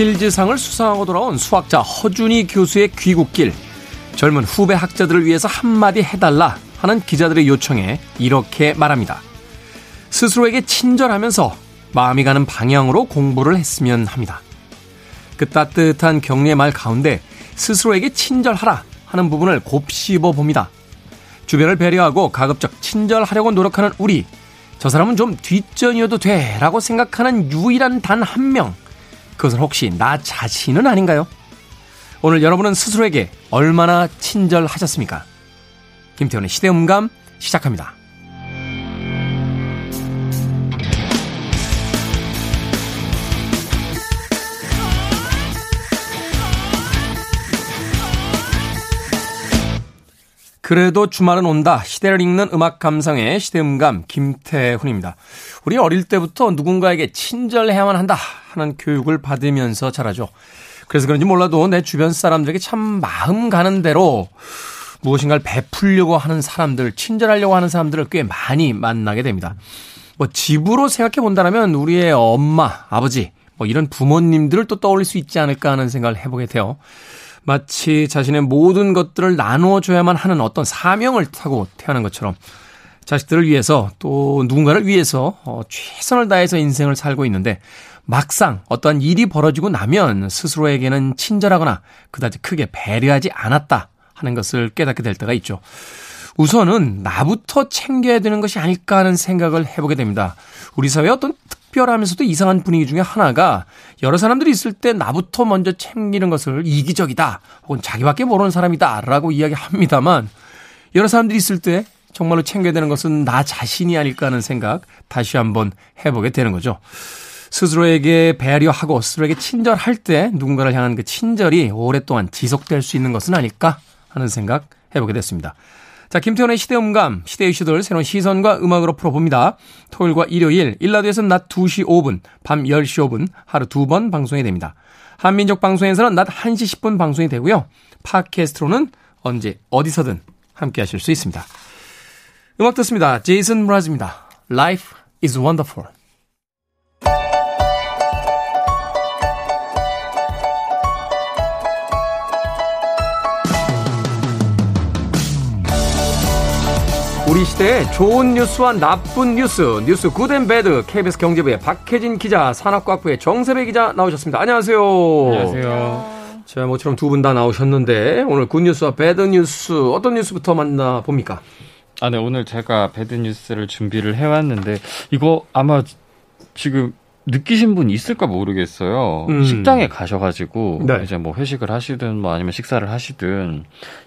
필즈상을 수상하고 돌아온 수학자 허준희 교수의 귀국길. 젊은 후배 학자들을 위해서 한마디 해달라 하는 기자들의 요청에 이렇게 말합니다. 스스로에게 친절하면서 마음이 가는 방향으로 공부를 했으면 합니다. 그 따뜻한 격려의 말 가운데 스스로에게 친절하라 하는 부분을 곱씹어 봅니다. 주변을 배려하고 가급적 친절하려고 노력하는 우리. 저 사람은 좀 뒷전이어도 돼 라고 생각하는 유일한 단 한 명. 그것은 혹시 나 자신은 아닌가요? 오늘 여러분은 스스로에게 얼마나 친절하셨습니까? 김태훈의 시대음감 시작합니다. 그래도 주말은 온다. 시대를 읽는 음악 감상의 시대음감 김태훈입니다. 우리 어릴 때부터 누군가에게 친절해야만 한다 하는 교육을 받으면서 자라죠. 그래서 그런지 몰라도 내 주변 사람들에게 참 마음 가는 대로 무엇인가를 베풀려고 하는 사람들, 친절하려고 하는 사람들을 꽤 많이 만나게 됩니다. 뭐 집으로 생각해 본다면 우리의 엄마, 아버지, 뭐 이런 부모님들을 또 떠올릴 수 있지 않을까 하는 생각을 해보게 돼요. 마치 자신의 모든 것들을 나누어줘야만 하는 어떤 사명을 타고 태어난 것처럼 자식들을 위해서 또 누군가를 위해서 어, 최선을 다해서 인생을 살고 있는데 막상 어떠한 일이 벌어지고 나면 스스로에게는 친절하거나 그다지 크게 배려하지 않았다 하는 것을 깨닫게 될 때가 있죠. 우선은 나부터 챙겨야 되는 것이 아닐까 하는 생각을 해보게 됩니다. 우리 사회의 어떤 특별하면서도 이상한 분위기 중에 하나가 여러 사람들이 있을 때 나부터 먼저 챙기는 것을 이기적이다 혹은 자기밖에 모르는 사람이다 라고 이야기합니다만 여러 사람들이 있을 때 정말로 챙겨야 되는 것은 나 자신이 아닐까 하는 생각 다시 한번 해보게 되는 거죠. 스스로에게 배려하고 스스로에게 친절할 때 누군가를 향한 그 친절이 오랫동안 지속될 수 있는 것은 아닐까 하는 생각 해보게 됐습니다. 자, 김태훈의 시대음감, 시대 이슈들 새로운 시선과 음악으로 풀어봅니다. 토요일과 일요일, 일라드에서는 낮 2시 5분, 밤 10시 5분, 하루 두 번 방송이 됩니다. 한민족 방송에서는 낮 1시 10분 방송이 되고요. 팟캐스트로는 언제, 어디서든 함께 하실 수 있습니다. 음악 듣습니다. 제이슨 므라즈입니다. Life is wonderful. 우리 시대의 좋은 뉴스와 나쁜 뉴스, 뉴스 good and bad, KBS 경제부의 박혜진 기자, 산업과학부의 정세배 기자 나오셨습니다. 안녕하세요. 안녕하세요. 제가 모처럼 두 분 다 나오셨는데, 오늘 good news와 bad news, 어떤 뉴스부터 만나봅니까? 아, 네, 오늘 제가 bad news를 준비를 해왔는데, 이거 아마 지금 느끼신 분 있을까 모르겠어요. 음. 식당에 가셔가지고 네. 이제 뭐 회식을 하시든 뭐 아니면 식사를 하시든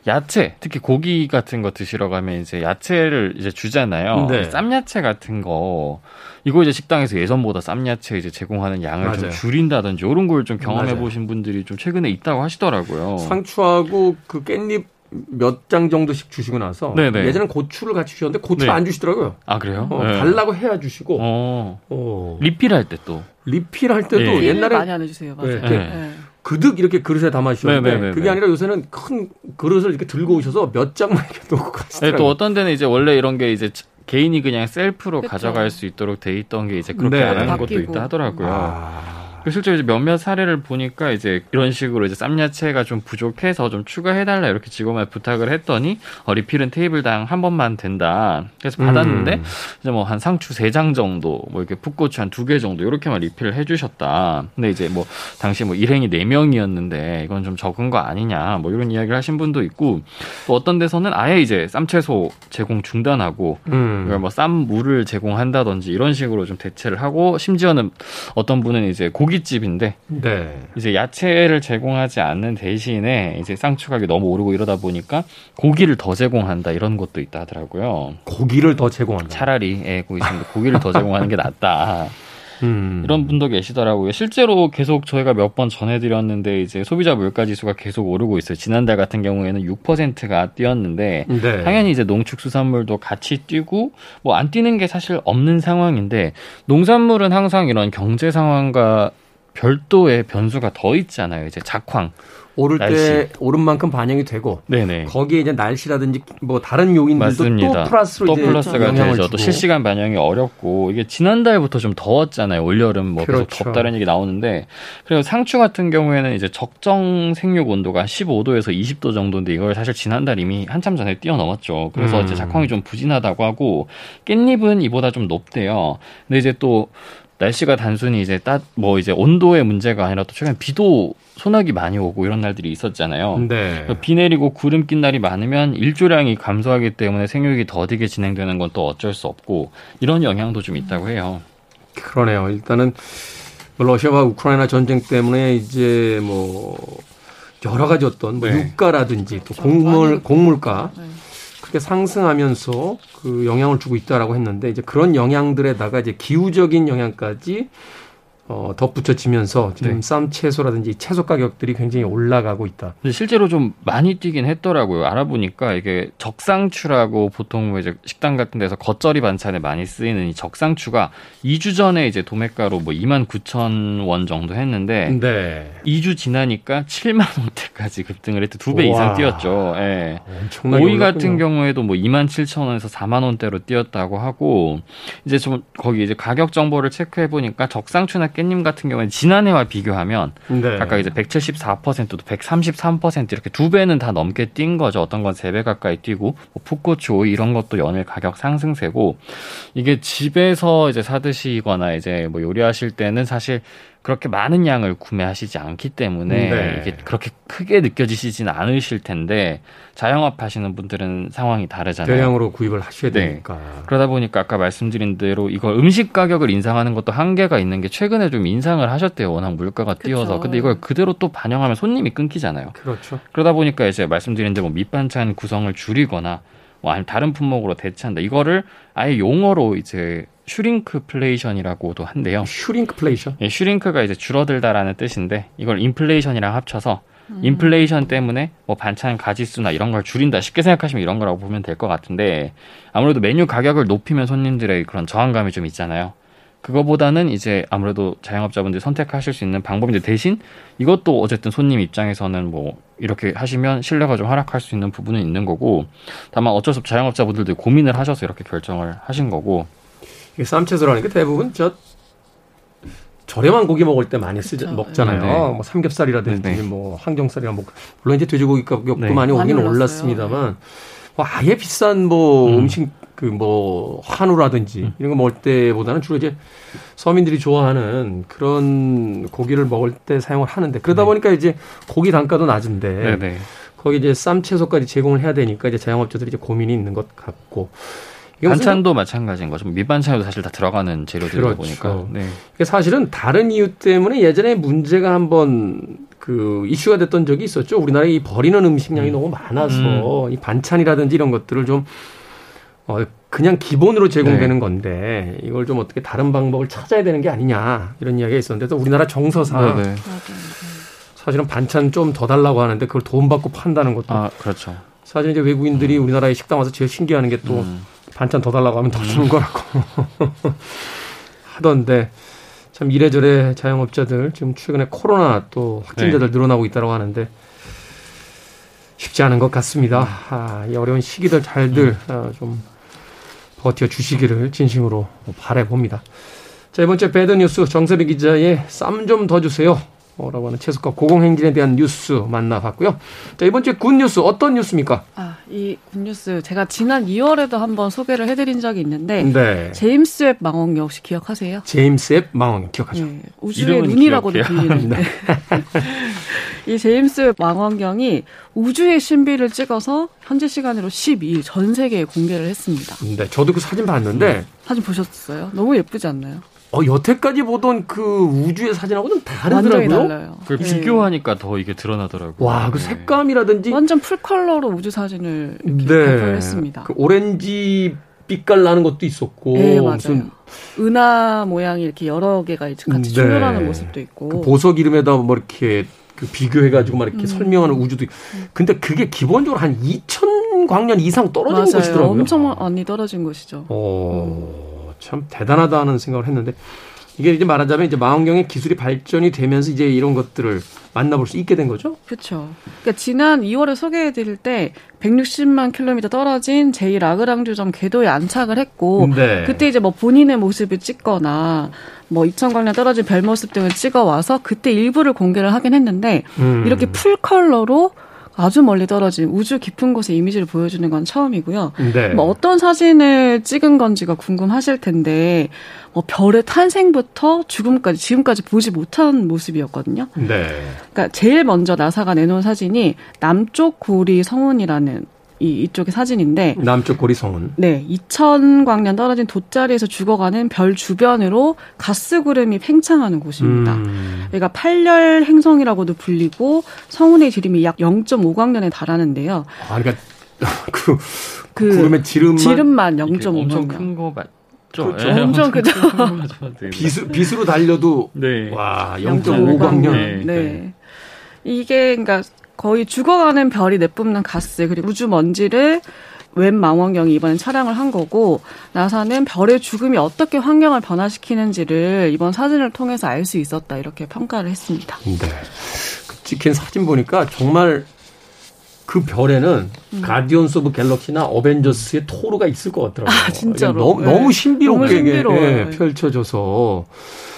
야채 특히 고기 같은 거 드시러 가면 이제 야채를 이제 주잖아요. 네. 쌈야채 같은 거 이거 이제 식당에서 예전보다 쌈야채 이제 제공하는 양을 맞아요. 좀 줄인다든지 이런 걸 좀 경험해 보신 분들이 좀 최근에 있다고 하시더라고요. 상추하고 그 깻잎 몇 장 정도씩 주시고 나서 네네. 예전엔 고추를 같이 주셨는데 고추 네. 안 주시더라고요. 아 그래요? 어, 네. 달라고 해야 주시고 어. 어. 리필할 때 또. 리필할 때도 네. 옛날에 많이 안 해주세요. 맞아요. 네. 네. 그득 이렇게 그릇에 담아 주셨는데 그게 아니라 요새는 큰 그릇을 이렇게 들고 오셔서 몇 장만 이렇게 놓고 가시더라고요. 또 어떤 데는 이제 원래 이런 게 이제 개인이 그냥 셀프로 그쵸. 가져갈 수 있도록 돼 있던 게 이제 그렇게 안 하는 것도 있다 하더라고요. 아. 그 실제로 이제 몇몇 사례를 보니까 이제 이런 식으로 이제 쌈야채가 좀 부족해서 좀 추가해달라 이렇게 직원에 부탁을 했더니 어, 리필은 테이블당 한 번만 된다. 그래서 받았는데 음. 이제 뭐 한 상추 세 장 정도, 뭐 이렇게 풋고추 한 두 개 정도 이렇게만 리필을 해주셨다. 근데 이제 뭐 당시 뭐 일행이 네 명이었는데 이건 좀 적은 거 아니냐, 뭐 이런 이야기를 하신 분도 있고 또 어떤 데서는 아예 이제 쌈채소 제공 중단하고 음. 뭐 쌈 물을 제공한다든지 이런 식으로 좀 대체를 하고 심지어는 어떤 분은 이제 고기 고깃집인데 네. 이제 야채를 제공하지 않는 대신에 이제 쌍추 가격이 너무 오르고 이러다 보니까 고기를 더 제공한다 이런 것도 있다 하더라고요. 고기를 더 제공한다. 차라리 예, 고기를 더 제공하는 게 낫다. 음. 이런 분도 계시더라고요. 실제로 계속 저희가 몇 번 전해드렸는데 이제 소비자 물가 지수가 계속 오르고 있어요. 지난달 같은 경우에는 6%가 뛰었는데 네. 당연히 이제 농축수산물도 같이 뛰고 뭐 안 뛰는 게 사실 없는 상황인데 농산물은 항상 이런 경제 상황과 별도의 변수가 더 있잖아요. 이제 작황. 오를 날씨. 때 오른 만큼 반영이 되고 네네. 거기에 이제 날씨라든지 뭐 다른 요인들도 맞습니다. 또 플러스로 또 플러스가 되죠. 또 실시간 반영이 어렵고 이게 지난달부터 좀 더웠잖아요. 올 여름 뭐 그렇죠. 계속 덥다는 얘기 나오는데 그리고 상추 같은 경우에는 이제 적정 생육 온도가 15도에서 20도 정도인데 이걸 사실 지난달 이미 한참 전에 뛰어넘었죠. 그래서 음. 이제 작황이 좀 부진하다고 하고 깻잎은 이보다 좀 높대요. 근데 이제 또 날씨가 단순히 이제 따 뭐 이제 온도의 문제가 아니라 또 최근에 비도 소나기 많이 오고 이런 날들이 있었잖아요. 네. 비 내리고 구름 낀 날이 많으면 일조량이 감소하기 때문에 생육이 더디게 진행되는 건 또 어쩔 수 없고 이런 영향도 좀 있다고 해요. 그러네요. 일단은 뭐 러시아와 우크라이나 전쟁 때문에 이제 뭐 여러 가지 어떤 뭐 네. 유가라든지 또 곡물 곡물가 네. 크게 상승하면서 그 영향을 주고 있다라고 했는데 이제 그런 영향들에다가 이제 기후적인 영향까지 어, 덧붙여지면서 지금 네. 쌈 채소라든지 채소 가격들이 굉장히 올라가고 있다. 실제로 좀 많이 뛰긴 했더라고요. 알아보니까 이게 적상추라고 보통 뭐 이제 식당 같은 데서 겉절이 반찬에 많이 쓰이는 이 적상추가 2주 전에 이제 도매가로 뭐 2만 9천 원 정도 했는데 네. 2주 지나니까 7만 원대까지 급등을 했대 두배 이상 뛰었죠. 예. 엄청나게 오이 올랐군요. 같은 경우에도 뭐 2만 7천 원에서 4만 원대로 뛰었다고 하고 이제 좀 거기 이제 가격 정보를 체크해 보니까 적상추나 깻님 같은 경우는 지난해와 비교하면 네. 각각 이제 174%도 133% 이렇게 두 배는 다 넘게 뛴 거죠. 어떤 건 세 배 가까이 뛰고 뭐 풋고추 오이 이런 것도 연일 가격 상승세고 이게 집에서 이제 사 드시거나 이제 뭐 요리하실 때는 사실 그렇게 많은 양을 구매하시지 않기 때문에 네. 이게 그렇게 크게 느껴지시진 않으실 텐데 자영업 하시는 분들은 상황이 다르잖아요. 대량으로 구입을 하셔야 네. 되니까. 그러다 보니까 아까 말씀드린 대로 이걸 음식 가격을 인상하는 것도 한계가 있는 게 최근에 좀 인상을 하셨대요. 워낙 물가가 뛰어서. 그쵸. 근데 이걸 그대로 또 반영하면 손님이 끊기잖아요. 그렇죠. 그러다 보니까 이제 말씀드린 대로 뭐 밑반찬 구성을 줄이거나 뭐 아니면 다른 품목으로 대체한다. 이거를 아예 용어로 이제 shrinkflation이라고도 한데요. shrinkflation? 예, shrink가 이제 줄어들다라는 뜻인데 이걸 인플레이션이랑 합쳐서 음. 인플레이션 때문에 뭐 반찬 가지수나 이런 걸 줄인다 쉽게 생각하시면 이런 거라고 보면 될 것 같은데 아무래도 메뉴 가격을 높이면 손님들의 그런 저항감이 좀 있잖아요. 그거보다는 이제 아무래도 자영업자분들이 선택하실 수 있는 방법인데 대신 이것도 어쨌든 손님 입장에서는 뭐 이렇게 하시면 신뢰가 좀 하락할 수 있는 부분은 있는 거고 다만 어쩔 수 없이 자영업자분들도 고민을 하셔서 이렇게 결정을 하신 거고 이게 쌈채소라는 게 대부분 저 저렴한 고기 먹을 때 많이 쓰 먹잖아요. 네. 뭐 삼겹살이라든지 네. 뭐 항정살이나 뭐 물론 이제 돼지고기 가격도 네. 많이 오긴 많이 올랐습니다만 뭐 아예 비싼 뭐 음. 음식 그 뭐 한우라든지 음. 이런 거 먹을 때보다는 주로 이제 서민들이 좋아하는 그런 고기를 먹을 때 사용을 하는데 그러다 네. 보니까 이제 고기 단가도 낮은데 네, 네. 거기 이제 쌈 채소까지 제공을 해야 되니까 이제 자영업자들이 이제 고민이 있는 것 같고 반찬도 마찬가지인 거죠. 밑반찬에도 사실 다 들어가는 재료들이다 그렇죠. 보니까. 네. 사실은 다른 이유 때문에 예전에 문제가 한번 그 이슈가 됐던 적이 있었죠. 우리나라에 이 버리는 음식량이 음. 너무 많아서 음. 이 반찬이라든지 이런 것들을 좀 어, 그냥 기본으로 제공되는 네. 건데 이걸 좀 어떻게 다른 방법을 찾아야 되는 게 아니냐 이런 이야기가 있었는데 또 우리나라 정서상 네, 네. 사실은 반찬 좀 더 달라고 하는데 그걸 돈 받고 판다는 것도 아, 그렇죠. 사실 이제 외국인들이 음. 우리나라에 식당 와서 제일 신기해하는 게또 음. 반찬 더 달라고 하면 더 주는 거라고 하던데 참 이래저래 자영업자들 지금 최근에 코로나 또 확진자들 네. 늘어나고 있다고 하는데 쉽지 않은 것 같습니다. 아, 이 어려운 시기들 잘들 음. 어, 좀 버텨 주시기를 진심으로 바래 봅니다. 자 이번 주 bad news 정세리 기자의 쌈 좀 더 주세요. 라고 하는 채소가 고공행진에 대한 뉴스 만나봤고요. 자, 이번 주에 good news 어떤 뉴스입니까? 아, 이 굿뉴스 제가 지난 2월에도 한번 소개를 해드린 적이 있는데 네. 제임스 웹 망원경 혹시 기억하세요? 제임스 웹 망원경 기억하죠? 네, 우주의 눈이라고도 불리는데 네. 이 제임스 웹 망원경이 우주의 신비를 찍어서 현재 시간으로 12일 전 세계에 공개를 했습니다. 네, 저도 그 사진 봤는데 네. 사진 보셨어요? 너무 예쁘지 않나요? 어, 여태까지 보던 그 우주의 사진하고는 다르더라고요. 달라요. 그 네. 비교하니까 더 이게 드러나더라고요. 와, 그 네. 색감이라든지 완전 full color로 우주 사진을 네. 발표했습니다. 그 오렌지 빛깔 나는 것도 있었고 네, 맞아요. 무슨 은하 모양이 이렇게 여러 개가 이제 같이 네. 충돌하는 모습도 있고 그 보석 이름에다 뭐 이렇게 그 비교해가지고 막 이렇게 음. 설명하는 우주도 있고. 근데 그게 기본적으로 한 2천 광년 이상 떨어진 맞아요. 것이더라고요. 엄청 많이 떨어진 것이죠. 어. 음. 참 대단하다는 생각을 했는데 이게 이제 말하자면 이제 망원경의 기술이 발전이 되면서 이제 이런 것들을 만나볼 수 있게 된 거죠? 그렇죠. 그러니까 지난 2월에 소개해드릴 때 160만 킬로미터 떨어진 제2 라그랑주점 궤도에 안착을 했고 네. 그때 이제 뭐 본인의 모습을 찍거나 뭐 2,000광년 떨어진 별 모습 등을 찍어 와서 그때 일부를 공개를 하긴 했는데 음. 이렇게 풀 컬러로 아주 멀리 떨어진 우주 깊은 곳의 이미지를 보여주는 건 처음이고요. 네. 뭐 어떤 사진을 찍은 건지가 궁금하실 텐데 뭐 별의 탄생부터 죽음까지 지금까지 보지 못한 모습이었거든요. 네. 그러니까 제일 먼저 나사가 내놓은 사진이 남쪽 고리 성운이라는 이 이쪽의 사진인데 남쪽 고리 성운. 네, 2000광년 떨어진 돗자리에서 죽어가는 별 주변으로 가스 구름이 팽창하는 곳입니다. 음. 그러니까 팔렬 행성이라고도 불리고 성운의 지름이 약 0.5광년에 달하는데요. 아, 그러니까 그, 그 구름의 지름만 지름만 0.5광년. 엄청 큰거 맞. 그렇죠. 네, 엄청 크죠. 빛, 빛으로 달려도 네. 와 0.5광년. 네. 네. 이게 그러니까 거의 죽어가는 별이 내뿜는 가스 그리고 우주 먼지를 웬 망원경이 이번엔 촬영을 한 거고 나사는 별의 죽음이 어떻게 환경을 변화시키는지를 이번 사진을 통해서 알 수 있었다 이렇게 평가를 했습니다. 네. 그 찍힌 사진 보니까 정말 그 별에는 음. Guardians of Galaxy나 Avengers의 토르가 있을 것 같더라고요. 아, 진짜로. 너무, 네. 너무 신비롭게 너무 예, 펼쳐져서 자.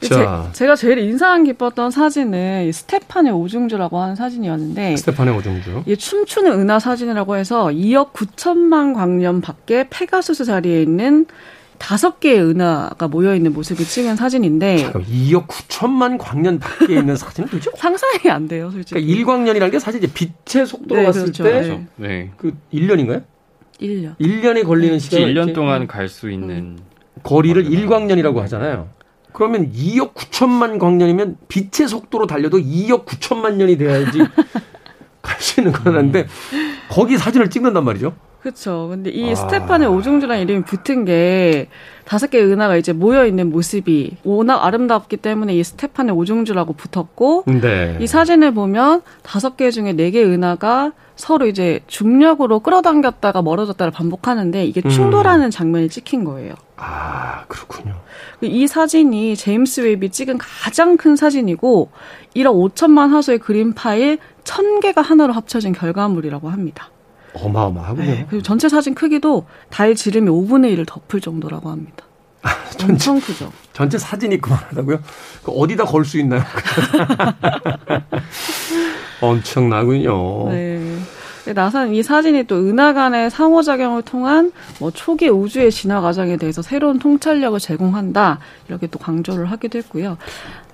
제, 가 제일 인상 깊었던 사진은 스테판의 오중주라고 하는 사진이었는데 스테판의 오중주. 이 춤추는 은하 사진이라고 해서 2억 9천만 광년 밖에 페가수스 자리에 있는 다섯 개의 은하가 모여 있는 모습을 찍은 사진인데 잠깐 2억 9천만 광년 밖에 있는 사진은 도저히 상상이 안 돼요, 솔직히. 그러니까 1광년이라는 게 사실 이제 빛의 속도로 네, 봤을 그렇죠. 때 네. 그 1년인가요? 1년. 1년이 걸리는 네. 시간 1년 동안 갈 수 있는 거리를 1광년이라고 하잖아요. 그러면 2억 9천만 광년이면 빛의 속도로 달려도 2억 9천만 년이 돼야지 갈 수 있는 거라는데 거기 사진을 찍는단 말이죠. 그렇죠. 근데 이 아. 스테판의 오중주라는 이름이 붙은 게 다섯 개의 은하가 이제 모여 있는 모습이 워낙 아름답기 때문에 이 스테판의 오중주라고 붙었고 네. 이 사진을 보면 다섯 개 중에 네 개의 은하가 서로 이제 중력으로 끌어당겼다가 멀어졌다를 반복하는데 이게 충돌하는 음. 장면이 찍힌 거예요. 아, 그렇군요. 이 사진이 제임스 웹이 찍은 가장 큰 사진이고 1억 5천만 화소의 그림 파일 1000개가 하나로 합쳐진 결과물이라고 합니다. 어마어마하군요. 네, 그리고 전체 사진 크기도 달 지름이 5분의 1을 덮을 정도라고 합니다. 아, 전체, 엄청 크죠. 전체 사진이 그만하다고요? 그 어디다 걸 수 있나요? 엄청나군요. 네. 나사는 이 사진이 또 은하 간의 상호작용을 통한 뭐 초기 우주의 진화 과정에 대해서 새로운 통찰력을 제공한다. 이렇게 또 강조를 하기도 했고요.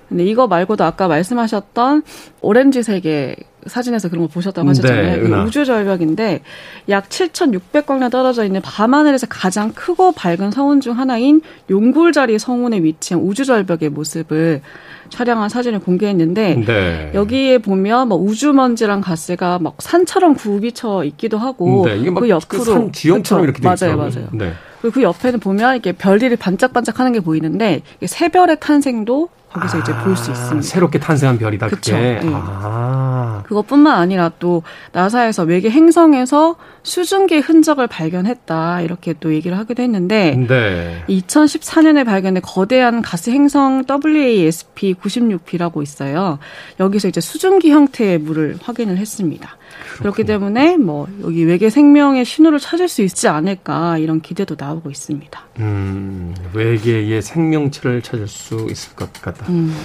근데 이거 말고도 아까 말씀하셨던 오렌지 색의 사진에서 그런 거 보셨다고 하셨잖아요. 네, 우주 절벽인데 약 7,600광년 떨어져 있는 밤하늘에서 가장 크고 밝은 성운 중 하나인 용굴자리 성운에 위치한 우주 절벽의 모습을 촬영한 사진을 공개했는데 네. 여기에 보면 뭐 우주먼지랑 가스가 막 산처럼 굽이쳐 있기도 하고 네, 이게 그 옆으로 그 지형처럼 그쵸? 이렇게 맞아요, 맞아요. 네. 그리고 그 옆에는 보면 이렇게 별들이 반짝반짝하는 게 보이는데 새별의 탄생도 거기서 아, 이제 볼 수 있습니다. 새롭게 탄생한 별이다. 그쵸. 네. 아. 그것뿐만 아니라 또 나사에서 외계 행성에서 수증기 흔적을 발견했다 이렇게 또 얘기를 하기도 했는데 네. 2014년에 발견된 거대한 가스 행성 WASP 96B라고 있어요. 여기서 이제 수증기 형태의 물을 확인을 했습니다. 그렇군요. 그렇기 때문에 뭐 여기 외계 생명의 신호를 찾을 수 있지 않을까 이런 기대도 나오고 있습니다. 음, 외계의 생명체를 찾을 수 있을 것 같다. 음.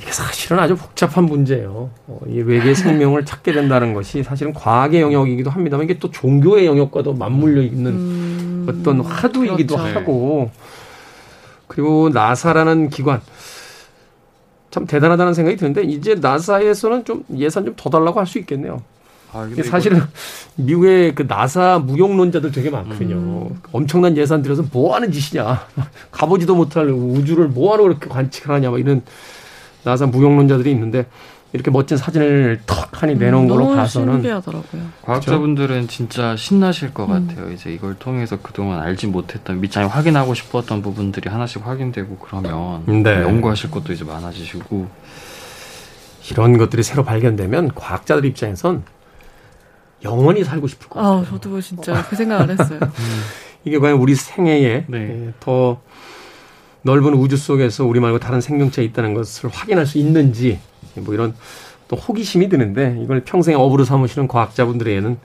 이게 사실은 아주 복잡한 문제예요. 어, 이 외계 생명을 찾게 된다는 것이 사실은 과학의 영역이기도 합니다만 이게 또 종교의 영역과도 맞물려 있는 음, 어떤 화두이기도 그렇죠. 하고 그리고 나사라는 기관 참 대단하다는 생각이 드는데 이제 나사에서는 좀 예산 좀 더 달라고 할 수 있겠네요. 아, 사실은 미국의 그 나사 무용론자들 되게 많거든요. 음. 엄청난 예산 들여서 뭐 하는 짓이냐. 가보지도 못할 우주를 뭐 하러 그렇게 관측하냐. 막 이런 나사 무용론자들이 있는데 이렇게 멋진 사진을 턱 하니 내놓은 음, 걸로 봐서는 신기하더라고요. 과학자분들은 진짜 신나실 것 음. 같아요. 이제 이걸 통해서 그동안 알지 못했던 밑장에 확인하고 싶었던 부분들이 하나씩 확인되고 그러면 네. 연구하실 것도 이제 많아지시고 이런 것들이 새로 발견되면 과학자들 입장에선 영원히 살고 싶을 것 같아요. 아, 저도 진짜 그 생각을 했어요. 음. 이게 과연 우리 생애에 네. 더 넓은 우주 속에서 우리 말고 다른 생명체가 있다는 것을 확인할 수 있는지 뭐 이런 또 호기심이 드는데 이걸 평생 업으로 삼으시는 과학자분들에게는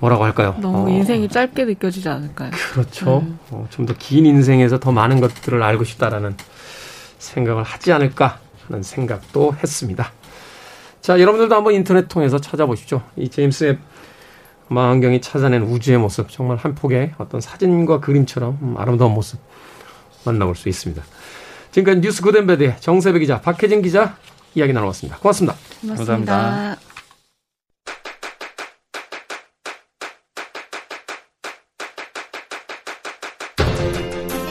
뭐라고 할까요? 너무 어. 인생이 짧게 느껴지지 않을까요? 그렇죠. 음. 어, 좀더 긴 인생에서 더 많은 것들을 알고 싶다라는 생각을 하지 않을까 하는 생각도 했습니다. 자, 여러분들도 한번 인터넷 통해서 찾아보십시오. 이 제임스 웹 망원경이 찾아낸 우주의 모습, 정말 한 폭의 어떤 사진과 그림처럼 음, 아름다운 모습 만나볼 수 있습니다. 지금까지 뉴스 good and bad의 정세배 기자, 박혜진 기자 이야기 나눠봤습니다. 고맙습니다. 고맙습니다. 감사합니다.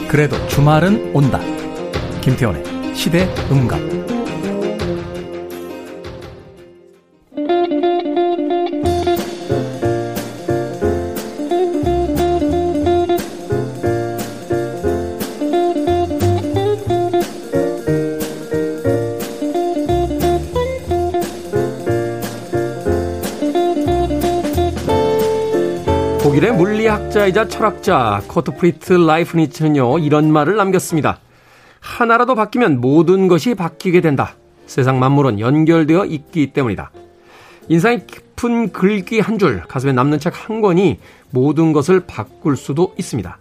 그래도 주말은 온다. 김태원의 시대 음감. 학자이자 철학자 고트프리트 라이프니츠는요 이런 말을 남겼습니다. 하나라도 바뀌면 모든 것이 바뀌게 된다. 세상 만물은 연결되어 있기 때문이다. 인상이 깊은 글귀 한 줄, 가슴에 남는 책 한 권이 모든 것을 바꿀 수도 있습니다.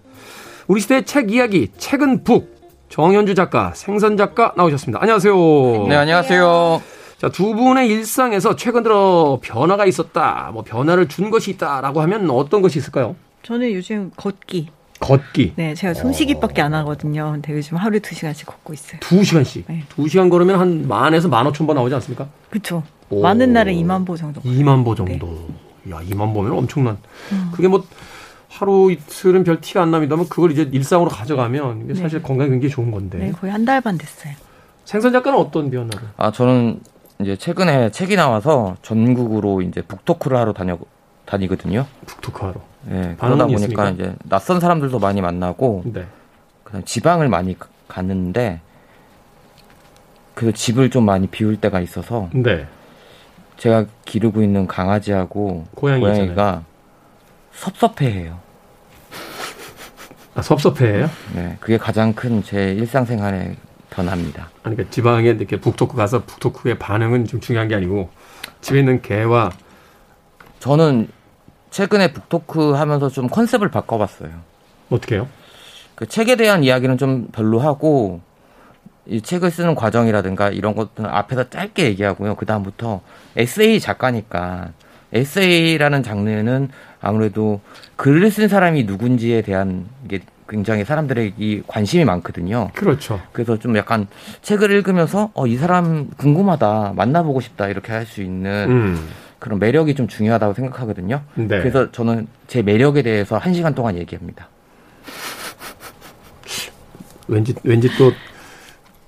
우리 시대의 책 이야기, 책은 book. 정현주 작가, 생선 작가 나오셨습니다. 안녕하세요. 네, 안녕하세요. 자, 두 분의 일상에서 최근 들어 변화가 있었다, 뭐 변화를 준 것이 있다라고 하면 어떤 것이 있을까요? 저는 요즘 걷기. 걷기. 네, 제가 숨쉬기밖에 안 하거든요. 근데 요즘 하루에 두 시간씩 걷고 있어요. 두 시간씩? 네. 두 시간 걸으면 한 만에서 만 오천 보 나오지 않습니까? 그렇죠. 많은 날에 2만 보 정도. 2만 보 정도. 네. 야, 2만 보면 엄청난. 음. 그게 뭐 하루 이틀은 별 티가 안 납니다만 그걸 이제 일상으로 가져가면 이게 사실 네. 건강에 굉장히 좋은 건데. 네, 거의 한 달 반 됐어요. 생선 작가는 어떤 변화를? 아, 저는 이제 최근에 책이 나와서 전국으로 이제 북토크를 하러 다녀 다니거든요. 북토크 하러. 네, 그러다 보니까 있습니까? 이제 낯선 사람들도 많이 만나고 네. 그다음 지방을 많이 갔는데 그 집을 좀 많이 비울 때가 있어서 네. 제가 기르고 있는 강아지하고 고양이 고양이가 섭섭해해요. 아, 섭섭해해요? 네, 그게 가장 큰 제 일상생활의 변합니다. 아니, 그러니까 지방에 이렇게 북토크 가서 북토크의 반응은 좀 중요한 게 아니고 집에 있는 개와 저는 최근에 북토크 하면서 좀 컨셉을 바꿔봤어요. 어떻게요? 그 책에 대한 이야기는 좀 별로 하고 이 책을 쓰는 과정이라든가 이런 것들은 앞에서 짧게 얘기하고요. 그 다음부터 에세이 작가니까 에세이라는 장르는 아무래도 글을 쓴 사람이 누군지에 대한 게 굉장히 사람들에게 관심이 많거든요. 그렇죠. 그래서 좀 약간 책을 읽으면서 어, 이 사람 궁금하다, 만나보고 싶다 이렇게 할 수 있는 음. 그런 매력이 좀 중요하다고 생각하거든요. 네. 그래서 저는 제 매력에 대해서 한 시간 동안 얘기합니다. 왠지 왠지 또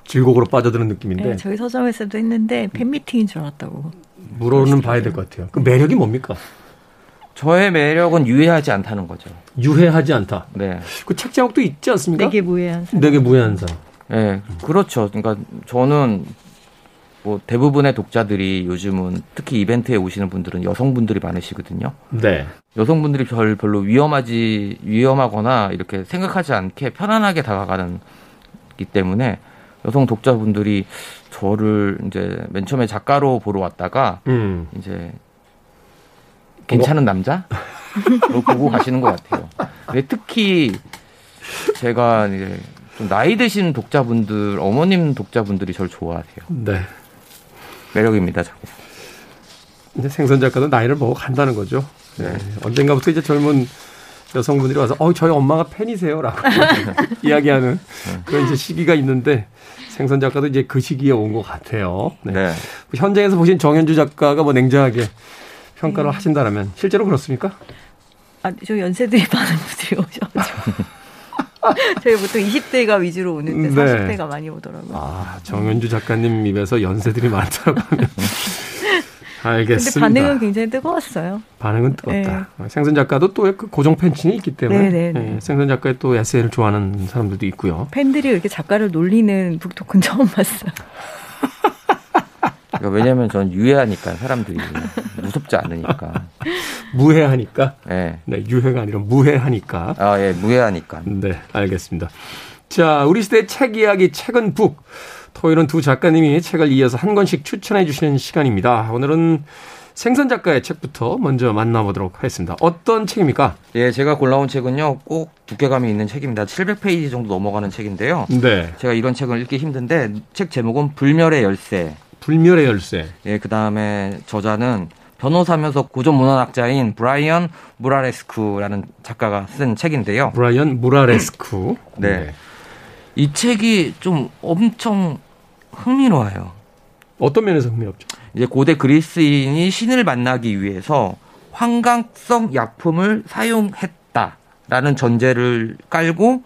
질곡으로 빠져드는 느낌인데. 네, 저희 서점에서도 했는데 팬미팅인 줄 알았다고. 물어는 봐야 될 것 같아요. 그 매력이 뭡니까? 저의 매력은 유해하지 않다는 거죠. 유해하지 않다. 네. 그책 제목도 있지 않습니까? 내게 무해한 사람. 내게 무해한 사람. 네, 그렇죠. 그러니까 저는 뭐 대부분의 독자들이 요즘은 특히 이벤트에 오시는 분들은 여성분들이 많으시거든요. 네. 여성분들이 별 별로 위험하지 위험하거나 이렇게 생각하지 않게 편안하게 다가가는 기 때문에 여성 독자분들이 저를 이제 맨 처음에 작가로 보러 왔다가 음. 이제 괜찮은 남자로 보고 가시는 것 같아요. 근데 특히 제가 이제 좀 나이 드신 독자분들, 어머님 독자분들이 저를 좋아하세요. 네. 매력입니다, 저게. 이제 생선 작가도 나이를 먹어 간다는 거죠. 네. 네. 언젠가부터 이제 젊은 여성분들이 와서 어 저희 엄마가 팬이세요라고 이야기하는 그런 이제 시기가 있는데 생선 작가도 이제 그 시기에 온 것 같아요. 네. 네. 현장에서 보신 정현주 작가가 뭐 냉정하게 평가를 네. 하신다면 실제로 그렇습니까? 아, 저 연세들이 많은 분들이 오셔가지고. 저희 보통 20대가 위주로 오는데 네. 40대가 많이 오더라고요. 아, 정현주 작가님 입에서 연세들이 많다고 하면. 알겠습니다. 근데 반응은 굉장히 뜨거웠어요. 반응은 뜨겁다. 네. 생선 작가도 또 그 고정 팬층이 있기 때문에 네, 네, 네. 생선 작가의 또 에세이를 좋아하는 사람들도 있고요. 팬들이 이렇게 작가를 놀리는 북토크는 처음 봤어요. 그러니까 왜냐하면 저는 유해하니까 사람들이 무섭지 않으니까. 무해하니까. 네. 네, 유해가 아니라 무해하니까. 아, 예, 무해하니까. 네, 알겠습니다. 자, 우리 시대 책 이야기 책은 북. 토요일은 두 작가님이 책을 이어서 한 권씩 추천해 주시는 시간입니다. 오늘은 생선 작가의 책부터 먼저 만나보도록 하겠습니다. 어떤 책입니까? 예, 제가 골라온 책은요, 꼭 두께감이 있는 책입니다. 700페이지 정도 넘어가는 책인데요. 네. 제가 이런 책을 읽기 힘든데, 책 제목은 불멸의 열쇠. 불멸의 열쇠. 예, 그 다음에 저자는 변호사면서 고전 문헌학자인 브라이언 무라레스쿠라는 작가가 쓴 책인데요. 브라이언 무라레스쿠. 네. 네. 이 책이 좀 엄청 흥미로워요. 어떤 면에서 흥미롭죠? 이제 고대 그리스인이 신을 만나기 위해서 환각성 약품을 사용했다라는 전제를 깔고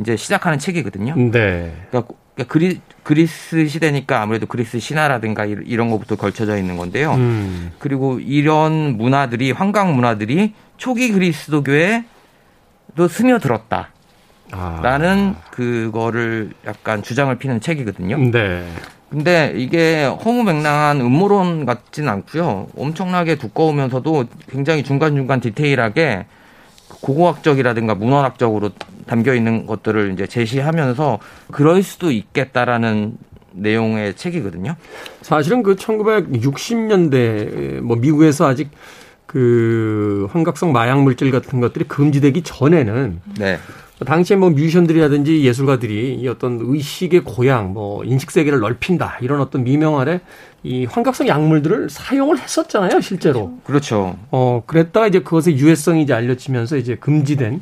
이제 시작하는 책이거든요. 네. 그러니까 그리, 그리스 시대니까 아무래도 그리스 신화라든가 이런 것부터 걸쳐져 있는 건데요. 음. 그리고 이런 문화들이 환각 문화들이 초기 그리스도교에도 스며들었다. 아. 라는 그거를 약간 주장을 피는 책이거든요. 네. 근데 이게 허무맹랑한 음모론 같진 않고요. 엄청나게 두꺼우면서도 굉장히 중간중간 디테일하게 고고학적이라든가 문헌학적으로 담겨 있는 것들을 이제 제시하면서 그럴 수도 있겠다라는 내용의 책이거든요. 사실은 그 1960년대 뭐 미국에서 아직 그 환각성 마약 물질 같은 것들이 금지되기 전에는 네. 당시에 뭐 뮤지션들이라든지 예술가들이 이 어떤 의식의 고향, 뭐 인식 세계를 넓힌다 이런 어떤 미명 아래 이 환각성 약물들을 사용을 했었잖아요, 실제로. 그렇죠. 어, 그랬다가 이제 그것의 유해성이 이제 알려지면서 이제 금지된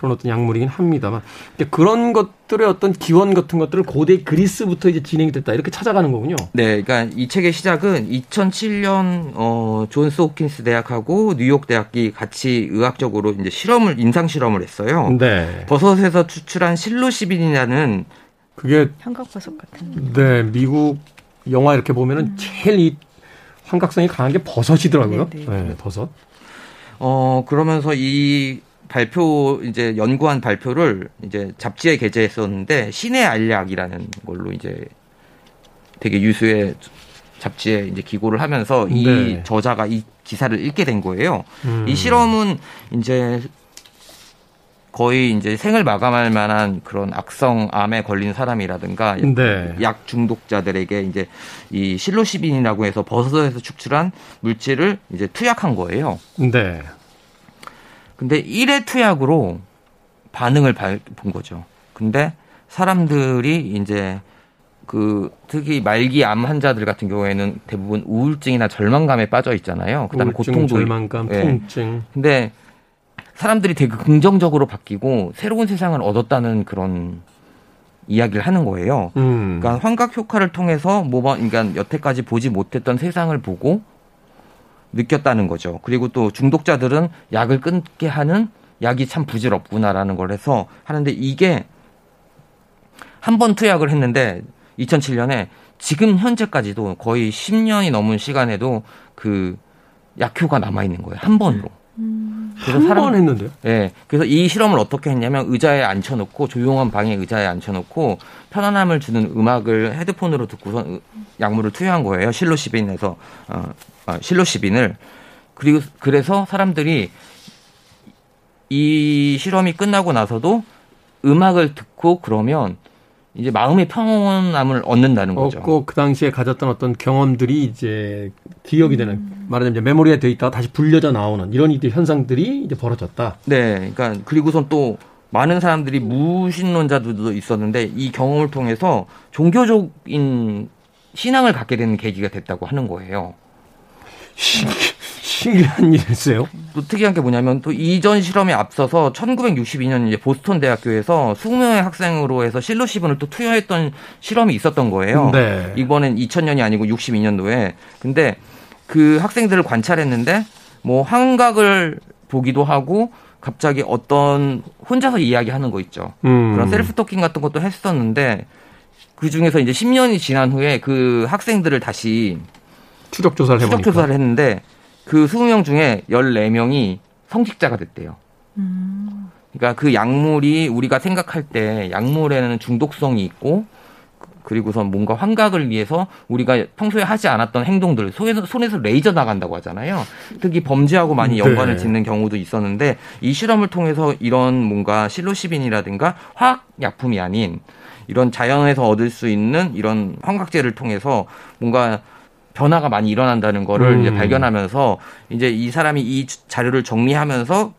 그런 어떤 약물이긴 합니다만 그런 것들의 어떤 기원 같은 것들을 고대 그리스부터 이제 진행이 됐다 이렇게 찾아가는 거군요. 네, 그러니까 이 책의 시작은 2007년 어, 존스 호킨스 대학하고 뉴욕 대학이 같이 의학적으로 이제 실험을 임상 실험을 했어요. 네. 버섯에서 추출한 실로시빈이라는 그게 한각버섯 같은. 네, 미국 영화 이렇게 보면은 음. 제일 이 환각성이 강한 게 버섯이더라고요. 네, 네. 네 버섯. 어 그러면서 이 발표 이제 연구한 발표를 이제 잡지에 게재했었는데 신의 알약이라는 걸로 이제 되게 유수의 잡지에 이제 기고를 하면서 이 네. 저자가 이 기사를 읽게 된 거예요. 음. 이 실험은 이제 거의 이제 생을 마감할 만한 그런 악성 암에 걸린 사람이라든가 네. 약 중독자들에게 이제 이 실로시빈이라고 해서 버섯에서 축출한 물질을 이제 투약한 거예요. 네. 근데 1회 투약으로 반응을 본 거죠. 근데 사람들이 이제 그 특히 말기 암 환자들 같은 경우에는 대부분 우울증이나 절망감에 빠져 있잖아요. 그다음에 우울증, 고통도 절망감, 네. 통증. 근데 사람들이 되게 긍정적으로 바뀌고 새로운 세상을 얻었다는 그런 이야기를 하는 거예요. 음. 그러니까 환각 효과를 통해서 뭐 그러니까 여태까지 보지 못했던 세상을 보고 느꼈다는 거죠. 그리고 또 중독자들은 약을 끊게 하는 약이 참 부질없구나라는 걸 해서 하는데 이게 한 번 투약을 했는데 2007년에 지금 현재까지도 거의 10년이 넘은 시간에도 그 약효가 남아 있는 거예요. 한 번으로. 음. 그래서 한번 했는데요? 예. 네, 그래서 이 실험을 어떻게 했냐면 의자에 앉혀놓고 조용한 방에 의자에 앉혀놓고 편안함을 주는 음악을 헤드폰으로 듣고서 약물을 투여한 거예요. 실로시빈에서 어, 어, 실로시빈을 그리고 그래서 사람들이 이 실험이 끝나고 나서도 음악을 듣고 그러면 이제 마음의 평온함을 얻는다는 거죠. 얻고 그 당시에 가졌던 어떤 경험들이 이제 기억이 되는 음. 말하자면 이제 메모리에 돼 있다가 다시 불려져 나오는 이런 이제 현상들이 이제 벌어졌다. 네, 그러니까 그리고선 또 많은 사람들이 무신론자들도 있었는데 이 경험을 통해서 종교적인 신앙을 갖게 되는 계기가 됐다고 하는 거예요. 신기 한 일이었어요. 또 특이한 게 뭐냐면 또 이전 실험에 앞서서 1962년 이제 보스턴 대학교에서 20명의 학생으로 해서 실로시본을 또 투여했던 실험이 있었던 거예요. 네. 이번엔 2000년이 아니고 62년도에. 근데 그 학생들을 관찰했는데 뭐 환각을 보기도 하고 갑자기 어떤 혼자서 이야기하는 거 있죠. 음. 그런 셀프 토킹 같은 것도 했었는데 그 중에서 이제 10년이 지난 후에 그 학생들을 다시 추적 조사를 해보니까. 추적 조사를 했는데 그 20명 중에 14명이 성직자가 됐대요. 그러니까 그 약물이 우리가 생각할 때 약물에는 중독성이 있고 그리고선 뭔가 환각을 위해서 우리가 평소에 하지 않았던 행동들 손에서, 손에서 레이저 나간다고 하잖아요. 특히 범죄하고 많이 네. 연관을 네. 짓는 경우도 있었는데 이 실험을 통해서 이런 뭔가 실로시빈이라든가 화학 약품이 아닌 이런 자연에서 얻을 수 있는 이런 환각제를 통해서 뭔가 변화가 많이 일어난다는 거를 음. 이제 발견하면서 이제 이 사람이 이 자료를 정리하면서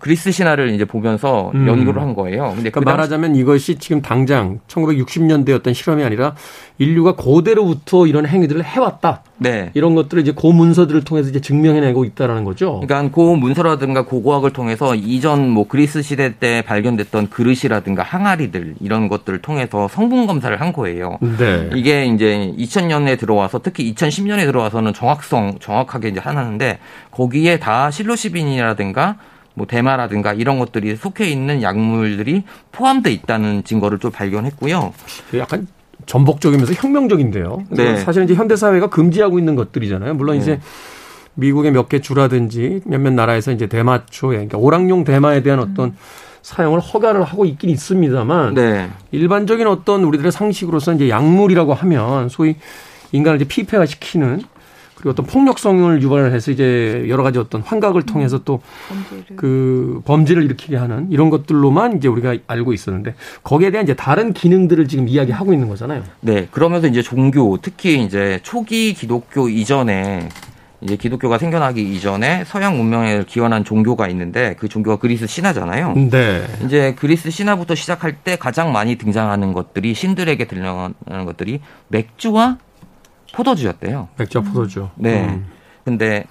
그리스 신화를 이제 보면서 음. 연구를 한 거예요. 근데 그러니까 그 말하자면 이것이 지금 당장 1960년대 어떤 실험이 아니라 인류가 고대로부터 이런 행위들을 해왔다. 네. 이런 것들을 이제 고 문서들을 통해서 이제 증명해내고 있다라는 거죠. 그러니까 고 문서라든가 고고학을 통해서 이전 뭐 그리스 시대 때 발견됐던 그릇이라든가 항아리들 이런 것들을 통해서 성분 검사를 한 거예요. 네. 이게 이제 2000년에 들어와서 특히 2010년에 들어와서는 정확성 정확하게 이제 하는데 거기에 다 실로시빈이라든가 뭐 대마라든가 이런 것들이 속해 있는 약물들이 포함돼 있다는 증거를 좀 발견했고요. 약간 전복적이면서 혁명적인데요. 네. 사실 이제 현대 사회가 금지하고 있는 것들이잖아요. 물론 네. 이제 미국의 몇 개 주라든지 몇몇 나라에서 이제 대마초에 그러니까 오락용 대마에 대한 어떤 사용을 허가를 하고 있긴 있습니다만 네. 일반적인 어떤 우리들의 상식으로서 이제 약물이라고 하면 소위 인간을 이제 피폐화 시키는 그리고 어떤 폭력성을 유발을 해서 이제 여러 가지 어떤 환각을 통해서 또 그 범죄를 일으키게 하는 이런 것들로만 이제 우리가 알고 있었는데 거기에 대한 이제 다른 기능들을 지금 이야기하고 있는 거잖아요. 네. 그러면서 이제 종교 특히 이제 초기 기독교 이전에 이제 기독교가 생겨나기 이전에 서양 문명에 기원한 종교가 있는데 그 종교가 그리스 신화잖아요. 네. 이제 그리스 신화부터 시작할 때 가장 많이 등장하는 것들이 신들에게 들려가는 것들이 맥주와 포도주였대요. 맥주와 포도주. 네. 음. 근데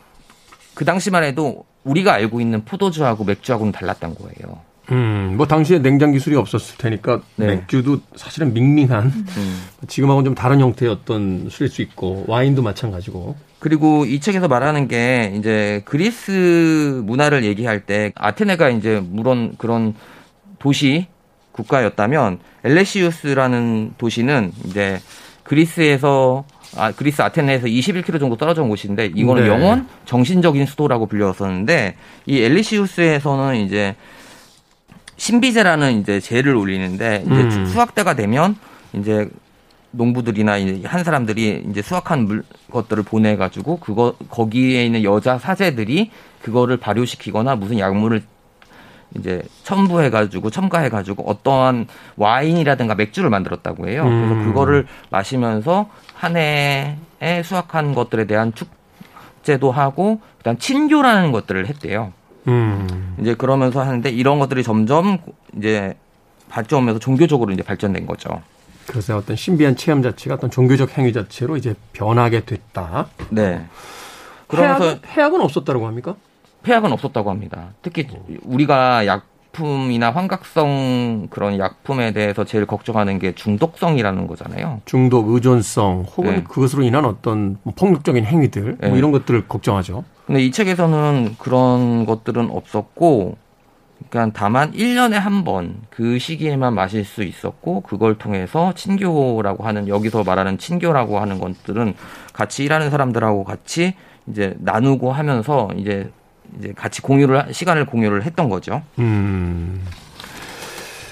그 당시만 해도 우리가 알고 있는 포도주하고 맥주하고는 달랐던 거예요. 음, 뭐 당시에 냉장 기술이 없었을 테니까 네. 맥주도 사실은 밍밍한 음. 지금하고는 좀 다른 형태의 어떤 술일 수 있고 와인도 마찬가지고. 그리고 이 책에서 말하는 게 이제 그리스 문화를 얘기할 때 아테네가 이제 물론 그런 도시 국가였다면 엘레시우스라는 도시는 이제 그리스에서 아, 그리스 아테네에서 21km 정도 떨어져 온 곳인데 이거는 네. 영원 정신적인 수도라고 불렸었는데 이 엘리시우스에서는 이제 신비제라는 이제 제를 올리는데 이제 음. 수학 때가 되면 이제 농부들이나 이제 한 사람들이 이제 수확한 물 것들을 보내 가지고 그거 거기에 있는 여자 사제들이 그거를 발효시키거나 무슨 약물을 이제 첨부해 가지고 첨가해 가지고 어떠한 와인이라든가 맥주를 만들었다고 해요. 그래서 음. 그거를 마시면서 한 해에 수확한 것들에 대한 축제도 하고 그다음 친교라는 것들을 했대요. 음. 이제 그러면서 하는데 이런 것들이 점점 이제 발전하면서 종교적으로 이제 발전된 거죠. 그래서 어떤 신비한 체험 자체가 어떤 종교적 행위 자체로 이제 변하게 됐다. 네. 그러면서 해악은, 해악은 없었다고 합니까? 폐약은 없었다고 합니다. 특히 우리가 약 품이나 환각성 그런 약품에 대해서 제일 걱정하는 게 중독성이라는 거잖아요. 중독, 의존성 혹은 네. 그것으로 인한 어떤 뭐 폭력적인 행위들 뭐 네. 뭐 이런 것들을 걱정하죠. 근데 이 책에서는 그런 것들은 없었고 그러니까 다만 1년에 한 번 그 시기에만 마실 수 있었고 그걸 통해서 친교라고 하는 여기서 말하는 친교라고 하는 것들은 같이 일하는 사람들하고 같이 이제 나누고 하면서 이제 이제 같이 공유를 시간을 공유를 했던 거죠. 음.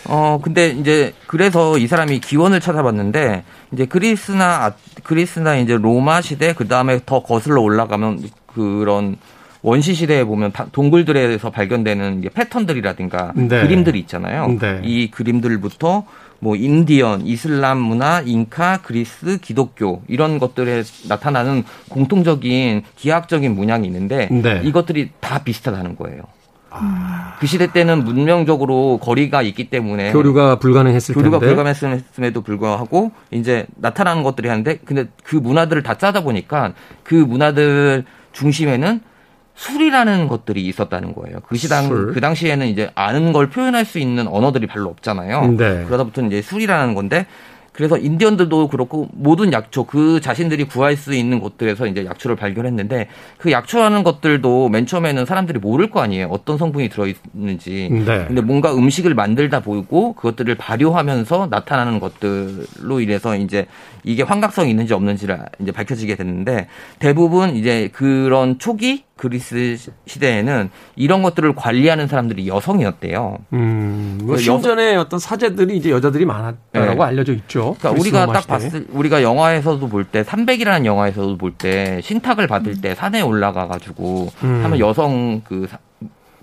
어 근데 이제 그래서 이 사람이 기원을 찾아봤는데 이제 그리스나 아, 그리스나 이제 로마 시대 그 다음에 더 거슬러 올라가면 그런 원시 시대에 보면 동굴들에서 발견되는 패턴들이라든가 네. 그림들이 있잖아요. 네. 이 그림들부터 뭐 인디언, 이슬람 문화, 잉카, 그리스, 기독교 이런 것들에 나타나는 공통적인 기하학적인 문양이 있는데 네. 이것들이 다 비슷하다는 거예요. 아. 그 시대 때는 문명적으로 거리가 있기 때문에 교류가 불가능했을 교류가 텐데. 불가능했음에도 불구하고 이제 나타나는 것들이 하는데 근데 그 문화들을 다 짜다 보니까 그 문화들 중심에는 술이라는 것들이 있었다는 거예요. 그 시당 술. 그 당시에는 이제 아는 걸 표현할 수 있는 언어들이 별로 없잖아요. 네. 그러다부터 이제 술이라는 건데 그래서 인디언들도 그렇고 모든 약초 그 자신들이 구할 수 있는 곳들에서 이제 약초를 발견했는데 그 약초라는 것들도 맨 처음에는 사람들이 모를 거 아니에요. 어떤 성분이 들어 있는지. 네. 근데 뭔가 음식을 만들다 보이고 그것들을 발효하면서 나타나는 것들로 인해서 이제 이게 환각성이 있는지 없는지를 이제 밝혀지게 됐는데 대부분 이제 그런 초기 그리스 시대에는 이런 것들을 관리하는 사람들이 여성이었대요. 음, 뭐 신전에 여... 어떤 사제들이 이제 여자들이 많았다라고 네. 알려져 있죠. 그러니까 우리가 딱 봤을 우리가 영화에서도 볼 때 300이라는 영화에서도 볼 때 신탁을 받을 때 산에 올라가 가지고 음. 하면 여성 그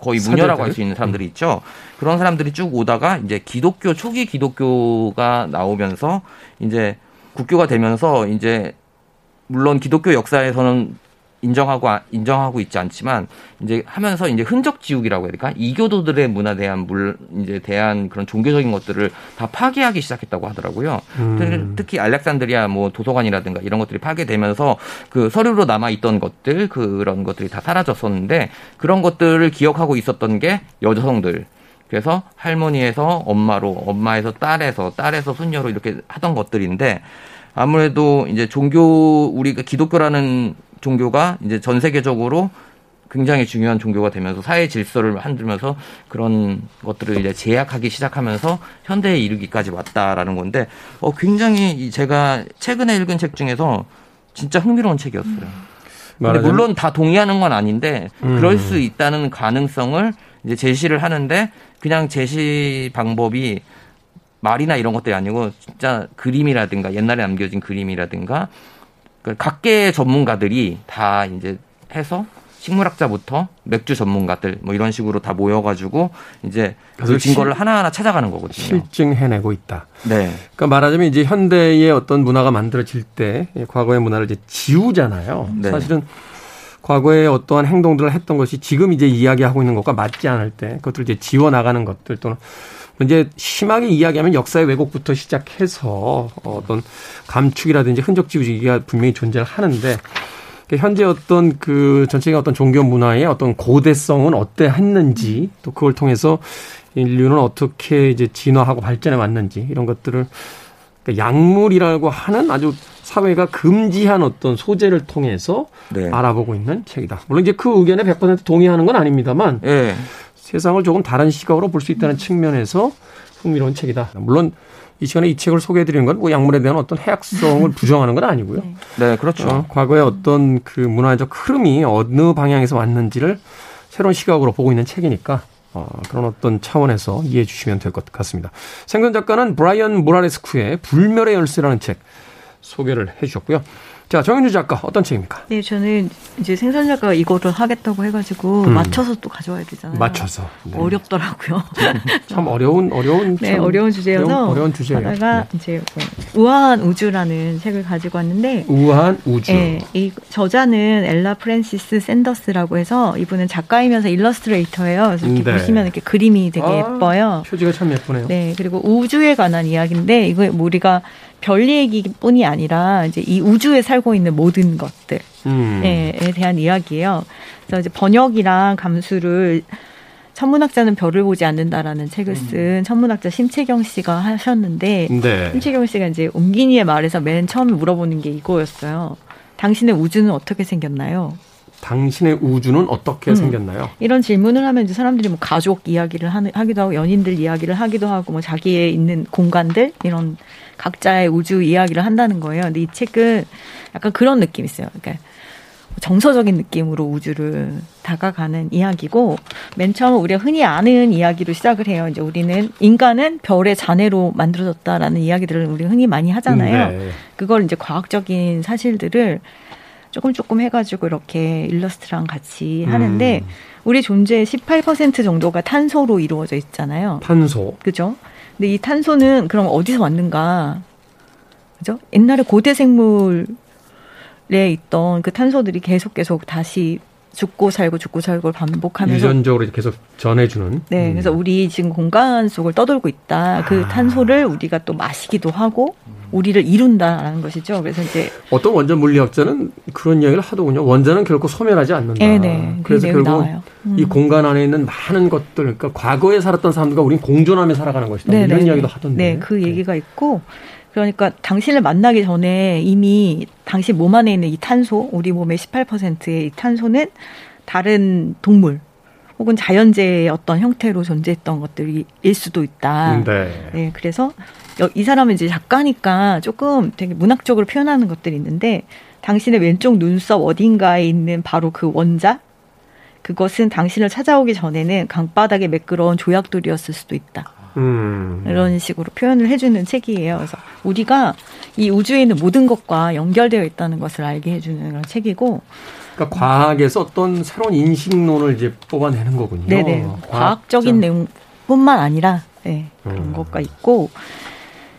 거의 무녀라고 할 수 있는 사람들이 있죠. 그런 사람들이 쭉 오다가 이제 기독교 초기 기독교가 나오면서 이제 국교가 되면서 이제 물론 기독교 역사에서는 인정하고 인정하고 있지 않지만 이제 하면서 이제 흔적 지우기라고 해야 될까 이교도들의 문화에 대한 물 이제 대한 그런 종교적인 것들을 다 파괴하기 시작했다고 하더라고요. 음. 특히 알렉산드리아 뭐 도서관이라든가 이런 것들이 파괴되면서 그 서류로 남아 있던 것들 그런 것들이 다 사라졌었는데 그런 것들을 기억하고 있었던 게 여성들 그래서 할머니에서 엄마로 엄마에서 딸에서 딸에서 손녀로 이렇게 하던 것들인데 아무래도 이제 종교 우리가 기독교라는 종교가 이제 전 세계적으로 굉장히 중요한 종교가 되면서 사회 질서를 만들면서 그런 것들을 이제 제약하기 시작하면서 현대에 이르기까지 왔다라는 건데 어 굉장히 제가 최근에 읽은 책 중에서 진짜 흥미로운 책이었어요. 근데 물론 다 동의하는 건 아닌데 음. 그럴 수 있다는 가능성을 이제 제시를 하는데 그냥 제시 방법이 말이나 이런 것들이 아니고 진짜 그림이라든가 옛날에 남겨진 그림이라든가 그 각계 전문가들이 다 이제 해서 식물학자부터 맥주 전문가들 뭐 이런 식으로 다 모여가지고 이제 그 증거를 실, 하나하나 찾아가는 거거든요. 실증해내고 있다. 네. 그러니까 말하자면 이제 현대의 어떤 문화가 만들어질 때 과거의 문화를 이제 지우잖아요. 네. 사실은 과거에 어떠한 행동들을 했던 것이 지금 이제 이야기하고 있는 것과 맞지 않을 때 그것들을 이제 지워 나가는 것들 또는 이제 심하게 이야기하면 역사의 왜곡부터 시작해서 어떤 감축이라든지 흔적 지우기가 분명히 존재를 하는데 현재 어떤 그 전체적인 어떤 종교 문화의 어떤 고대성은 어때했는지 또 그걸 통해서 인류는 어떻게 이제 진화하고 발전해 왔는지 이런 것들을 그러니까 약물이라고 하는 아주 사회가 금지한 어떤 소재를 통해서 네. 알아보고 있는 책이다. 물론 이제 그 의견에 100% 동의하는 건 아닙니다만 네. 세상을 조금 다른 시각으로 볼 수 있다는 측면에서 흥미로운 책이다. 물론 이 시간에 이 책을 소개해드리는 건 뭐 약물에 대한 어떤 해악성을 부정하는 건 아니고요. 네, 네 그렇죠. 어, 과거의 어떤 그 문화적 흐름이 어느 방향에서 왔는지를 새로운 시각으로 보고 있는 책이니까 어, 그런 어떤 차원에서 이해해 주시면 될 것 같습니다. 생선 작가는 브라이언 모라레스쿠의 불멸의 열쇠라는 책 소개를 해 주셨고요. 자, 정현주 작가 어떤 책입니까? 네, 저는 이제 생산 작가가 이거를 하겠다고 해가지고 음. 맞춰서 또 가져와야 되잖아요. 맞춰서 네. 어렵더라고요. 참 어려운 어려운 네 어려운 주제여서 어려운, 어려운 주제예요. 하다가 네. 이제 뭐 우아한 우주라는 책을 가지고 왔는데 우아한 우주. 네, 이 저자는 엘라 프랜시스 샌더스라고 해서 이분은 작가이면서 일러스트레이터예요. 그래서 이렇게 네. 보시면 이렇게 그림이 되게 아, 예뻐요. 표지가 참 예쁘네요. 네, 그리고 우주에 관한 이야기인데 이거 우리가 별 얘기뿐이 아니라 이제 이 우주에 살고 있는 모든 것들에 음. 대한 이야기예요. 그래서 이제 번역이랑 감수를 천문학자는 별을 보지 않는다라는 책을 쓴 음. 천문학자 심채경 씨가 하셨는데 네. 심채경 씨가 이제 옴기니의 말에서 맨 처음에 물어보는 게 이거였어요. 당신의 우주는 어떻게 생겼나요? 당신의 우주는 어떻게 음. 생겼나요? 이런 질문을 하면 이제 사람들이 뭐 가족 이야기를 하기도 하고 연인들 이야기를 하기도 하고 뭐 자기의 있는 공간들 이런 각자의 우주 이야기를 한다는 거예요. 근데 이 책은 약간 그런 느낌이 있어요. 그러니까 정서적인 느낌으로 우주를 다가가는 이야기고 맨 처음 우리가 흔히 아는 이야기로 시작을 해요. 이제 우리는 인간은 별의 잔해로 만들어졌다라는 이야기들을 우리 흔히 많이 하잖아요. 네. 그걸 이제 과학적인 사실들을 조금 조금 해가지고 이렇게 일러스트랑 같이 하는데 음. 우리 존재의 18% 정도가 탄소로 이루어져 있잖아요. 탄소. 그죠? 근데 이 탄소는 그럼 어디서 왔는가? 그죠? 옛날에 고대 생물에 있던 그 탄소들이 계속 계속 다시 죽고 살고 죽고 살고 반복하면서 유전적으로 계속 전해주는. 네, 음. 그래서 우리 지금 공간 속을 떠돌고 있다. 그 아. 탄소를 우리가 또 마시기도 하고 우리를 이룬다라는 것이죠. 그래서 이제 어떤 원전 물리학자는 그런 이야기를 하더군요. 원자는 결코 소멸하지 않는다. 네, 네. 그래서 결국 음. 이 공간 안에 있는 많은 것들, 그러니까 과거에 살았던 사람들과 우리는 공존하며 살아가는 것이다. 네, 이런 네, 이야기도 하던데. 네, 그 얘기가 있고. 그러니까 당신을 만나기 전에 이미 당신 몸 안에 있는 이 탄소, 우리 몸의 18%의 이 탄소는 다른 동물 혹은 자연재해의 어떤 형태로 존재했던 것들일 수도 있다. 네. 네 그래서 이 사람은 이제 작가니까 조금 되게 문학적으로 표현하는 것들이 있는데 당신의 왼쪽 눈썹 어딘가에 있는 바로 그 원자 그것은 당신을 찾아오기 전에는 강바닥에 매끄러운 조약돌이었을 수도 있다. 음. 이런 식으로 표현을 해주는 책이에요. 그래서 우리가 이 우주에 있는 모든 것과 연결되어 있다는 것을 알게 해주는 그런 책이고. 그러니까 과학에서 어떤 새로운 인식론을 이제 뽑아내는 거군요. 네네. 과학적인 내용뿐만 아니라 네, 그런 음. 것가 있고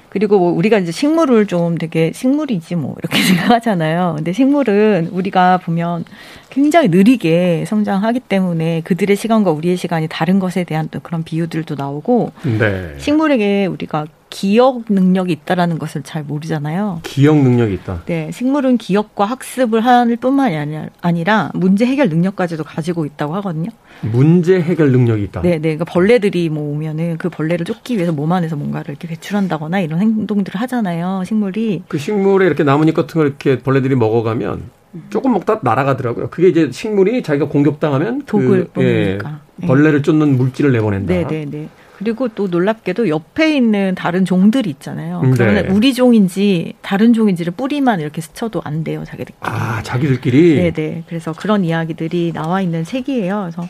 그리고 뭐 우리가 이제 식물을 좀 되게 식물이지 뭐 이렇게 생각하잖아요. 근데 식물은 우리가 보면 굉장히 느리게 성장하기 때문에 그들의 시간과 우리의 시간이 다른 것에 대한 또 그런 비유들도 나오고 네. 식물에게 우리가 기억 능력이 있다라는 것을 잘 모르잖아요. 기억 능력이 있다. 네, 식물은 기억과 학습을 하는 뿐만이 아니라 문제 해결 능력까지도 가지고 있다고 하거든요. 문제 해결 능력이 있다. 네, 네. 그러니까 벌레들이 뭐 오면은 그 벌레를 쫓기 위해서 몸 안에서 뭔가를 이렇게 배출한다거나 이런 행동들을 하잖아요. 식물이. 그 식물에 이렇게 나뭇잎 같은 걸 이렇게 벌레들이 먹어가면 조금 먹다 날아가더라고요. 그게 이제 식물이 자기가 공격당하면 그 독을 그, 예, 벌레를 쫓는 물질을 내보낸다. 네, 네, 네. 그리고 또 놀랍게도 옆에 있는 다른 종들이 있잖아요. 네. 그러면 우리 종인지 다른 종인지를 뿌리만 이렇게 스쳐도 안 돼요, 자기들끼리. 아, 자기들끼리? 네네. 네. 그래서 그런 이야기들이 나와 있는 책이에요. 그래서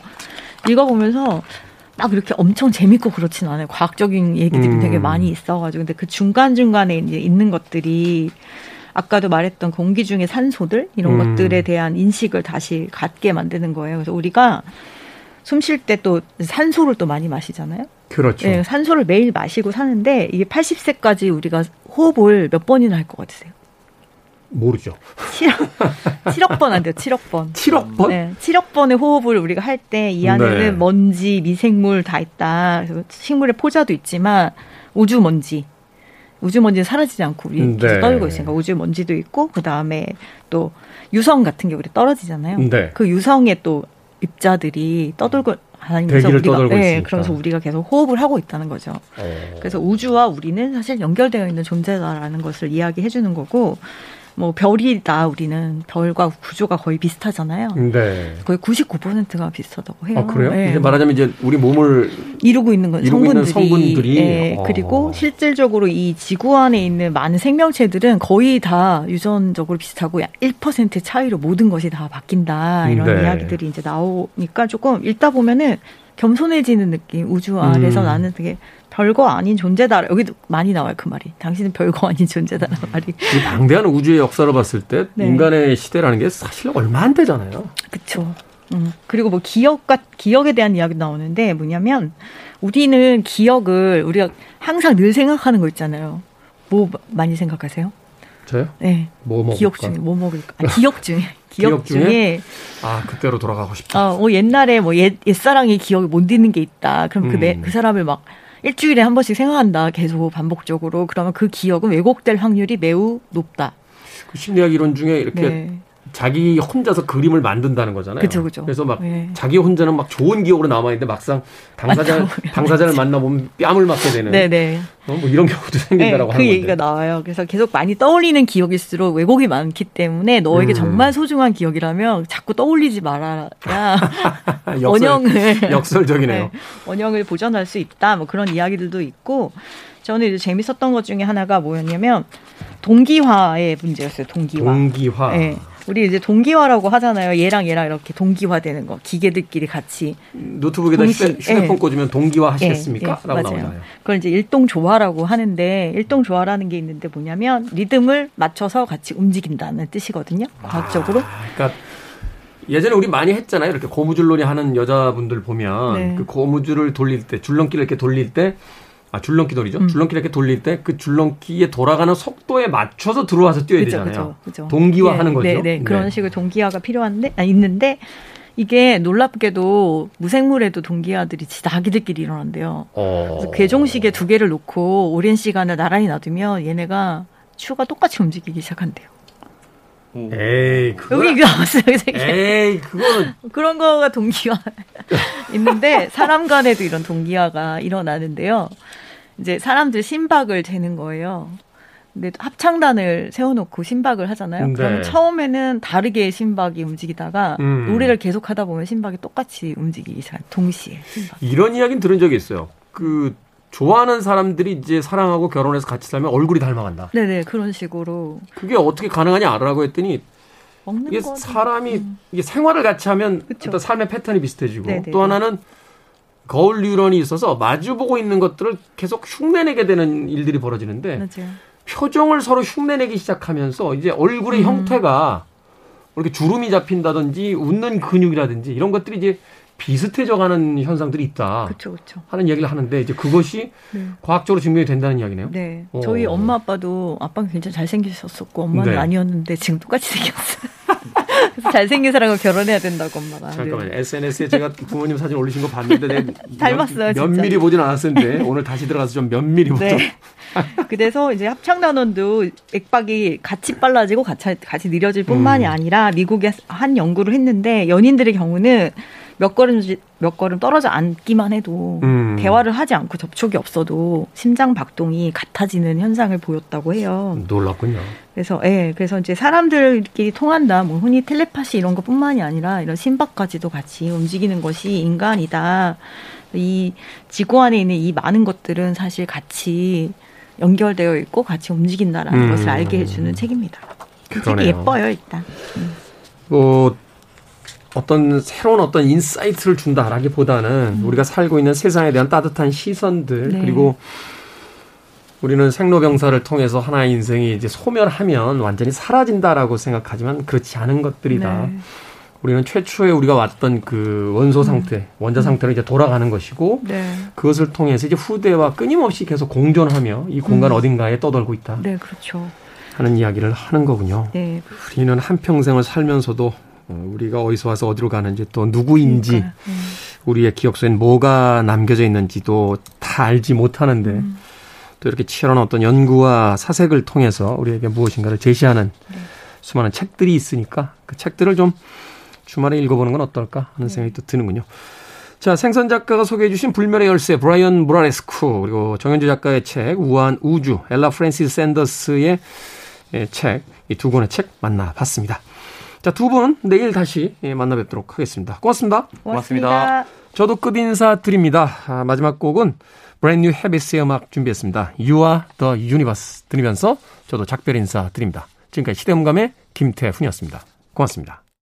읽어보면서 막 이렇게 엄청 재밌고 그렇진 않아요. 과학적인 얘기들이 음. 되게 많이 있어가지고. 근데 그 중간중간에 이제 있는 것들이 아까도 말했던 공기 중의 산소들 이런 음. 것들에 대한 인식을 다시 갖게 만드는 거예요. 그래서 우리가 숨 쉴 때 또 산소를 또 많이 마시잖아요. 그렇죠. 네, 산소를 매일 마시고 사는데 이게 80세까지 우리가 호흡을 몇 번이나 할 것 같으세요? 모르죠. 7억, 7억 번 안 돼요. 7억 번. 7억 번? 네. 7억 번의 호흡을 우리가 할 때 이 안에는 네. 먼지, 미생물 다 있다. 그래서 식물의 포자도 있지만 우주 먼지. 우주 먼지는 사라지지 않고 우리 네. 계속 떨고 있으니까 우주 먼지도 있고 그다음에 또 유성 같은 게 우리 떨어지잖아요. 네. 그 유성의 또 입자들이 떠돌고 다니면서 우리가 네, 그러면서 우리가 계속 호흡을 하고 있다는 거죠. 어. 그래서 우주와 우리는 사실 연결되어 있는 존재다라는 것을 이야기해 주는 거고 뭐 별이다 우리는 별과 구조가 거의 비슷하잖아요. 네. 거의 99%가 비슷하다고 해요. 아, 그래요? 네. 말하자면 이제 우리 몸을 이루고 있는 건 이루고 성분들이, 있는 성분들이. 네. 어. 그리고 실질적으로 이 지구 안에 있는 많은 생명체들은 거의 다 유전적으로 비슷하고 1%의 차이로 모든 것이 다 바뀐다 이런 네. 이야기들이 이제 나오니까 조금 읽다 보면은 겸손해지는 느낌. 우주 아래서 음. 나는 되게 별거 아닌 존재다. 여기도 많이 나와요 그 말이. 당신은 별거 아닌 존재다라는 음. 말이. 이 방대한 우주의 역사를 봤을 때 네. 인간의 시대라는 게 사실 얼마 안 되잖아요. 그렇죠. 음. 그리고 뭐 기억과 기억에 대한 이야기 나오는데 뭐냐면 우리는 기억을 우리가 항상 늘 생각하는 거 있잖아요. 뭐 많이 생각하세요? 저요? 네. 뭐 먹을까? 기억 중에 뭐 먹을까? 아, 기억 중에. 기억, 중에, 중에, 아 그때로 돌아가고 싶다. 어, 뭐 옛날에 뭐 옛, 옛사랑의 기억이 못 잊는 게 있다. 그럼 그, 음. 그 사람을 막 일주일에 한 번씩 생각한다. 계속 반복적으로. 그러면 그 기억은 왜곡될 확률이 매우 높다. 그 심리학 이론 중에 이렇게 네. 자기 혼자서 그림을 만든다는 거잖아요. 그쵸, 그쵸. 그래서 막 네. 자기 혼자는 막 좋은 기억으로 남아 있는데 막상 당사자 당사자를 만나 보면 뺨을 맞게 되는. 네네. 네. 어, 뭐 이런 경우도 생긴다라고 네, 하는 그 얘기가 나와요. 그래서 계속 많이 떠올리는 기억일수록 왜곡이 많기 때문에 너에게 음. 정말 소중한 기억이라면 자꾸 떠올리지 역설, 원형을 역설적이네요. 네, 원형을 보존할 수 있다. 뭐 그런 이야기들도 있고 저는 이제 재밌었던 것 중에 하나가 뭐였냐면 동기화의 문제였어요. 동기화. 동기화. 네. 우리 이제 동기화라고 하잖아요. 얘랑 얘랑 이렇게 동기화되는 거. 기계들끼리 같이 노트북에다 동시, 휴대폰 네. 꽂으면 동기화 하시겠습니까? 네, 네, 라고 나오잖아요. 그걸 이제 일동 조화라고 하는데 일동 조화라는 게 있는데 뭐냐면 리듬을 맞춰서 같이 움직인다는 뜻이거든요. 과학적으로. 아, 그러니까 예전에 우리 많이 했잖아요. 이렇게 고무줄놀이 하는 여자분들 보면 네. 그 고무줄을 돌릴 때 줄넘기를 이렇게 돌릴 때 아, 줄넘기 돌이죠. 음. 줄넘기 이렇게 돌릴 때 그 줄넘기에 돌아가는 속도에 맞춰서 들어와서 뛰어야 그쵸, 되잖아요. 그쵸, 그쵸. 동기화하는 네, 거죠. 네, 네. 그런 식으로 동기화가 필요한데 아, 있는데 이게 놀랍게도 무생물에도 동기화들이 자기들끼리 일어난대요. 어... 그래서 괴종식에 두 개를 놓고 오랜 시간을 나란히 놔두면 얘네가 추가 똑같이 움직이기 시작한대요. 에이, 그거 여기 나왔어요. 에이, 그거는 그런 거가 동기화 있는데 사람 간에도 이런 동기화가 일어나는데요. 이제 사람들 심박을 재는 거예요. 근데 합창단을 세워놓고 심박을 하잖아요. 네. 그럼 처음에는 다르게 심박이 움직이다가 음. 노래를 계속 하다 보면 심박이 똑같이 움직이기 시작. 동시에. 심박. 이런 이야기는 들은 적이 있어요. 그 좋아하는 사람들이 이제 사랑하고 결혼해서 같이 살면 얼굴이 닮아간다. 네네 그런 식으로. 그게 어떻게 가능하냐 알아라고 했더니 이게 사람이 음. 이게 생활을 같이 하면 그쵸. 어떤 삶의 패턴이 비슷해지고 네네네. 또 하나는 거울 뉴런이 있어서 마주보고 있는 것들을 계속 흉내내게 되는 일들이 벌어지는데 맞아요. 표정을 서로 흉내내기 시작하면서 이제 얼굴의 음. 형태가 이렇게 주름이 잡힌다든지 웃는 근육이라든지 이런 것들이 이제 비슷해져가는 현상들이 있다. 그쵸, 그쵸. 하는 이야기를 하는데 이제 그것이 네. 과학적으로 증명이 된다는 이야기네요. 네. 오. 저희 엄마 아빠도 아빠는 굉장히 잘생기셨었고 엄마는 네. 아니었는데 지금 똑같이 생겼어요. 그래서 잘생긴 사람과 결혼해야 된다고 엄마가. 잠깐만요. 네. SNS에 제가 부모님 사진 올리신 거 봤는데 닮았어요. 몇, 몇 미리 보진 않았었는데 오늘 다시 들어가서 좀몇 미리 보죠. 네. 그래서 이제 합창 단원도 액박이 같이 빨라지고 같이, 같이 느려질 뿐만이 음. 아니라 미국에 한 연구를 했는데 연인들의 경우는 몇 걸음 몇 걸음 떨어져 앉기만 해도 음. 대화를 하지 않고 접촉이 없어도 심장 박동이 같아지는 현상을 보였다고 해요. 놀랍군요. 그래서 예, 그래서 이제 사람들끼리 통한다. 뭐 흔히 텔레파시 이런 것뿐만이 아니라 이런 심박까지도 같이 움직이는 것이 인간이다. 이 지구 안에 있는 이 많은 것들은 사실 같이 연결되어 있고 같이 움직인다라는 음. 것을 알게 해주는 책입니다. 그 책이 예뻐요 일단. 음. 뭐 어떤 새로운 어떤 insight를 준다라기보다는 음. 우리가 살고 있는 세상에 대한 따뜻한 시선들 네. 그리고 우리는 생로병사를 통해서 하나의 인생이 이제 소멸하면 완전히 사라진다라고 생각하지만 그렇지 않은 것들이다. 네. 우리는 최초에 우리가 왔던 그 원소 음. 상태, 음. 원자 상태로 이제 돌아가는 것이고 네. 그것을 통해서 이제 후대와 끊임없이 계속 공존하며 이 공간 음. 어딘가에 떠돌고 있다. 네, 그렇죠. 하는 이야기를 하는 거군요. 네. 우리는 한 평생을 살면서도 어, 우리가 어디서 와서 어디로 가는지 또 누구인지 음. 우리의 기억 속엔 뭐가 남겨져 있는지도 다 알지 못하는데 음. 또 이렇게 치열한 어떤 연구와 사색을 통해서 우리에게 무엇인가를 제시하는 네. 수많은 책들이 있으니까 그 책들을 좀 주말에 읽어보는 건 어떨까 하는 네. 생각이 또 드는군요. 자, 생선 작가가 소개해 주신 불멸의 열쇠, 브라이언 무라레스쿠, 그리고 정현주 작가의 책, 우아한 우주, 엘라 프랜시스 샌더스의 책, 이 두 권의 책 만나봤습니다. 자, 두 분 내일 다시 예, 만나 뵙도록 하겠습니다. 고맙습니다. 고맙습니다. 고맙습니다. 저도 끝 인사 드립니다. 아, 마지막 곡은 Brand New Habits의 음악 준비했습니다. You are the universe 들으면서 저도 작별 인사 드립니다. 지금까지 시대음감의 김태훈이었습니다. 고맙습니다.